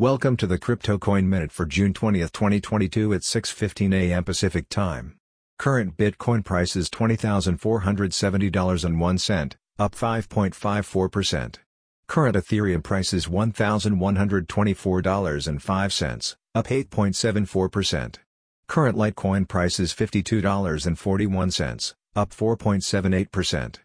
Welcome to the Crypto Coin Minute for June 20, 2022 at 6:15 a.m. Pacific Time. Current Bitcoin price is $20,470.01, up 5.54%. Current Ethereum price is $1,124.05, up 8.74%. Current Litecoin price is $52.41, up 4.78%.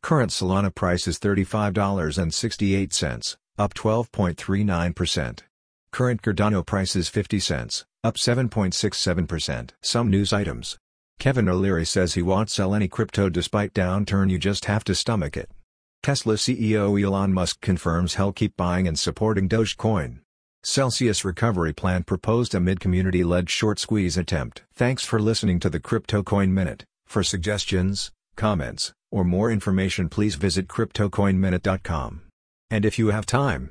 Current Solana price is $35.68, up 12.39%. Current Cardano price is 50 cents, up 7.67%. Some news items. Kevin O'Leary says he won't sell any crypto despite downturn you just have to stomach it. Tesla CEO Elon Musk confirms he'll keep buying and supporting Dogecoin. Celsius Recovery Plan proposed amid community-led short squeeze attempt. Thanks for listening to the Crypto Coin Minute. For suggestions, comments, or more information please visit CryptoCoinMinute.com. And if you have time,